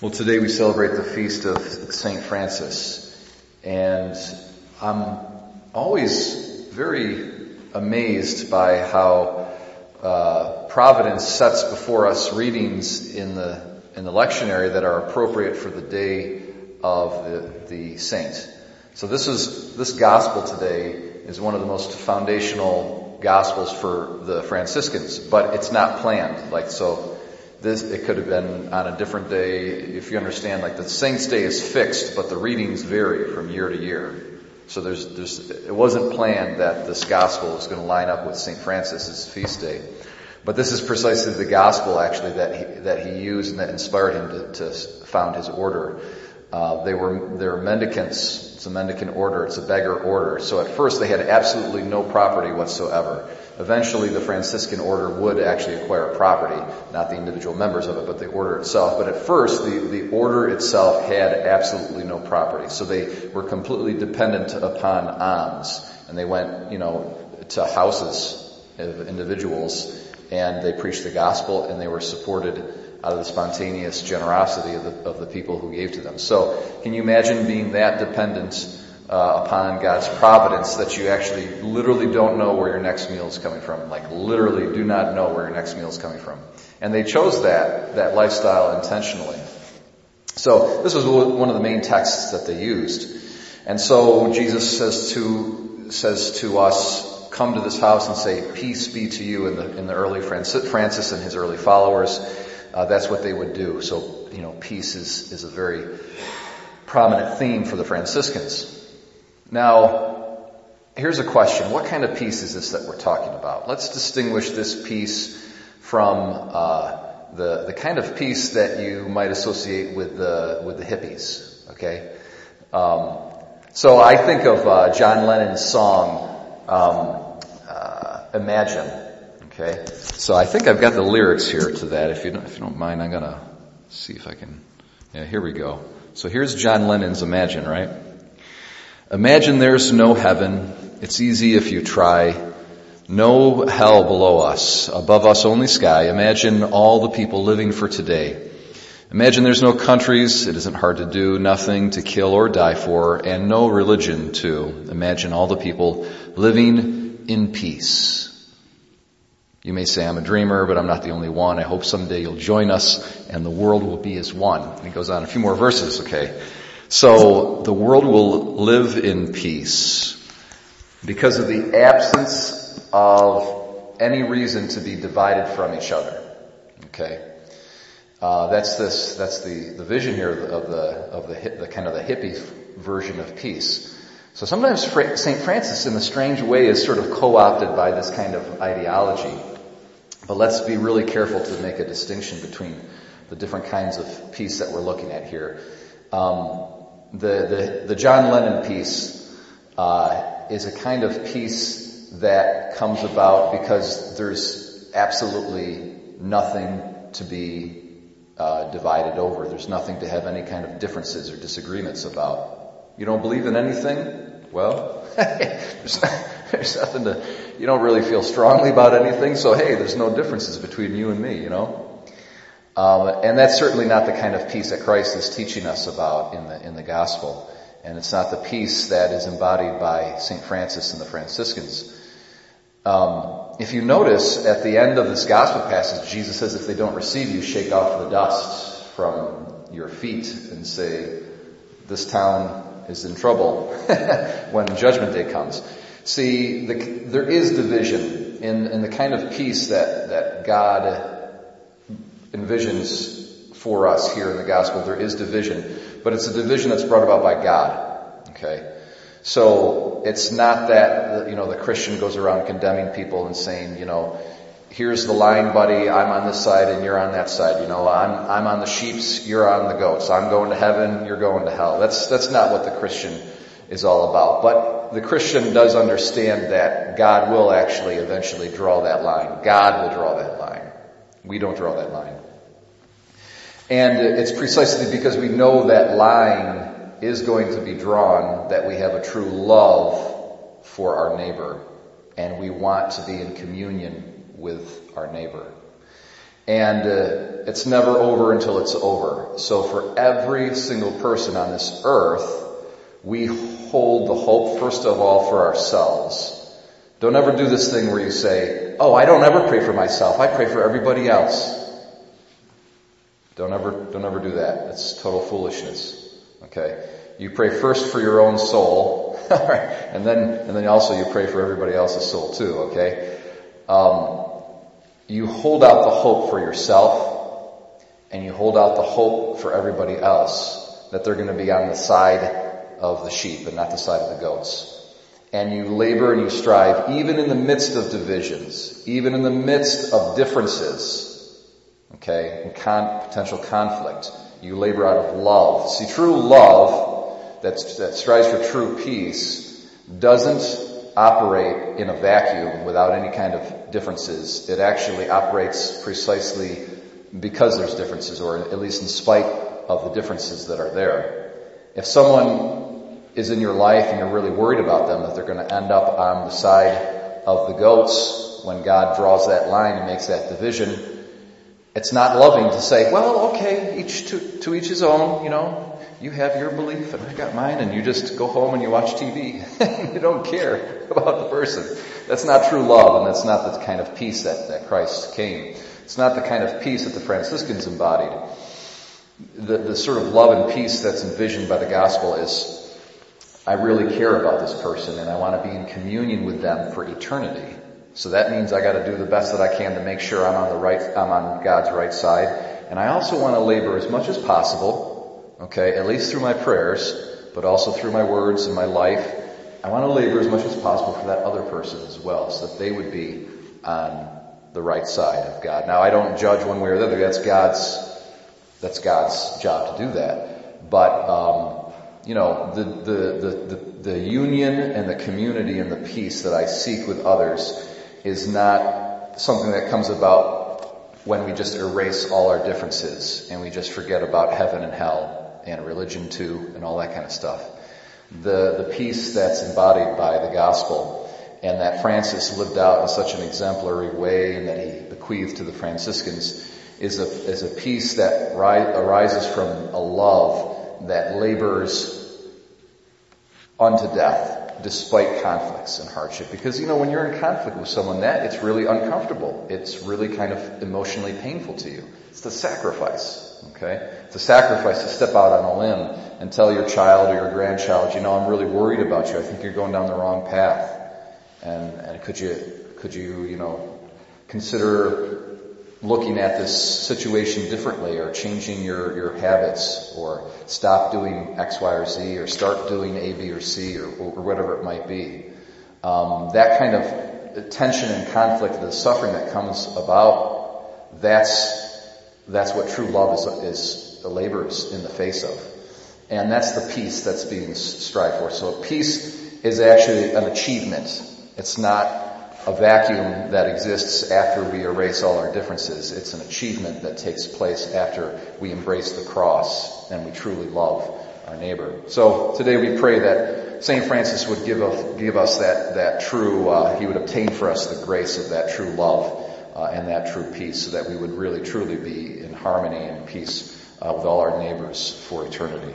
Well, today we celebrate the feast of St. Francis, and I'm always very amazed by how uh, Providence sets before us readings in the in the lectionary that are appropriate for the day of the, the saint. So this is this gospel today is one of the most foundational gospels for the Franciscans, but it's not planned. Like so, this, it could have been on a different day. If you understand, like the saint's day is fixed, but the readings vary from year to year. So there's, there's, it wasn't planned that this gospel was going to line up with St. Francis's feast day. But this is precisely the gospel actually that he, that he used and that inspired him to, to found his order. Uh, they were, they were mendicants. It's a mendicant order. It's a beggar order. So at first they had absolutely no property whatsoever. Eventually the Franciscan order would actually acquire property, not the individual members of it, but the order itself. But at first the, the order itself had absolutely no property. So they were completely dependent upon alms. And they went, you know, to houses of individuals and they preached the gospel and they were supported out of the spontaneous generosity of the, of the people who gave to them. So can you imagine being that dependent uh, upon God's providence that you actually literally don't know where your next meal is coming from. Like literally do not know where your next meal is coming from. And they chose that, that lifestyle intentionally. So this was one of the main texts that they used. And so Jesus says to, says to us, come to this house and say, peace be to you in the, in the early Francis, Francis and his early followers. Uh, that's what they would do. So, you know, peace is, is a very prominent theme for the Franciscans. Now, here's a question. What kind of peace is this that we're talking about? Let's distinguish this peace from uh, the, the kind of peace that you might associate with the, with the hippies, okay? Um, so I think of uh, John Lennon's song, um, uh, Imagine, okay? So I think I've got the lyrics here to that. If you don't, if you don't mind, I'm gonna see if I can, yeah, here we go. So here's John Lennon's Imagine, right? Imagine there's no heaven. It's easy if you try. No hell below us. Above us only sky. Imagine all the people living for today. Imagine there's no countries. It isn't hard to do. Nothing to kill or die for. And no religion too. Imagine all the people living in peace. You may say I'm a dreamer, but I'm not the only one. I hope someday you'll join us and the world will be as one. And he goes on a few more verses, okay? So the world will live in peace because of the absence of any reason to be divided from each other. Okay. Uh, that's this, that's the, the vision here of the, of the, the kind of the hippie version of peace. So sometimes St. Francis in a strange way is sort of co-opted by this kind of ideology. But let's be really careful to make a distinction between the different kinds of peace that we're looking at here. Um, the, the, the John Lennon peace uh, is a kind of peace that comes about because there's absolutely nothing to be uh, divided over. There's nothing to have any kind of differences or disagreements about. You don't believe in anything? Well, there's, there's nothing to, you don't really feel strongly about anything, so hey, there's no differences between you and me, you know? Um, and that's certainly not the kind of peace that Christ is teaching us about in the in the gospel, and it's not the peace that is embodied by Saint Francis and the Franciscans. Um, if you notice at the end of this gospel passage, Jesus says, "If they don't receive you, shake off the dust from your feet and say, this town is in trouble when Judgment Day comes." See, the, there is division in, in the kind of peace that that God envisions for us here in the gospel. There is division, but it's a division that's brought about by God. Okay. So it's not that, you know, the Christian goes around condemning people and saying, you know, here's the line, buddy, I'm on this side and you're on that side. You know, I'm, I'm on the sheep's, you're on the goats. I'm going to heaven, you're going to hell. That's, that's not what the Christian is all about. But the Christian does understand that God will actually eventually draw that line. God will draw that line. We don't draw that line. And it's precisely because we know that line is going to be drawn that we have a true love for our neighbor and we want to be in communion with our neighbor. And uh, it's never over until it's over. So for every single person on this earth, we hold the hope first of all for ourselves. Don't ever do this thing where you say, oh, I don't ever pray for myself. I pray for everybody else. Don't ever, don't ever do that. It's total foolishness. Okay? You pray first for your own soul, and then, and then also you pray for everybody else's soul too, okay? Um, you hold out the hope for yourself, and you hold out the hope for everybody else that they're going to be on the side of the sheep and not the side of the goats. And you labor and you strive even in the midst of divisions, even in the midst of differences, okay, and con- potential conflict. You labor out of love. See, true love that, that strives for true peace doesn't operate in a vacuum without any kind of differences. It actually operates precisely because there's differences, or at least in spite of the differences that are there. If someone is in your life and you're really worried about them, that they're going to end up on the side of the goats when God draws that line and makes that division, it's not loving to say, well, okay, each to, to each his own, you know, you have your belief and I got mine and you just go home and you watch TV. you don't care about the person. That's not true love and that's not the kind of peace that, that Christ came. It's not the kind of peace that the Franciscans embodied. The, the sort of love and peace that's envisioned by the gospel is, I really care about this person and I want to be in communion with them for eternity. So that means I gotta do the best that I can to make sure I'm on the right, I'm on God's right side. And I also want to labor as much as possible Okay, at least through my prayers, but also through my words and my life. I want to labor as much as possible for that other person as well, so that they would be on the right side of God. Now I don't judge one way or the other. That's God's, that's God's job to do that. But, um, you know, the, the, the, the, the union and the community and the peace that I seek with others is not something that comes about when we just erase all our differences and we just forget about heaven and hell and religion too and all that kind of stuff. The, the peace that's embodied by the gospel and that Francis lived out in such an exemplary way and that he bequeathed to the Franciscans is a, is a peace that ri- arises from a love that labors unto death despite conflicts and hardship. Because, you know, when you're in conflict with someone, that, it's really uncomfortable. It's really kind of emotionally painful to you. It's the sacrifice. Okay? It's a sacrifice to step out on a limb and tell your child or your grandchild, you know, I'm really worried about you. I think you're going down the wrong path. And, and could you, could you, you know, consider looking at this situation differently or changing your, your habits or stop doing X, Y, or Z or start doing A, B, or C or, or whatever it might be. Um, that kind of tension and conflict, the suffering that comes about, that's that's what true love is, is labors in the face of. And that's the peace that's being strived for. So peace is actually an achievement. It's not a vacuum that exists after we erase all our differences. It's an achievement that takes place after we embrace the cross and we truly love our neighbor. So today we pray that St. Francis would give us, give us that, that true, uh, he would obtain for us the grace of that true love uh, and that true peace so that we would really truly be in harmony and peace uh, with all our neighbors for eternity.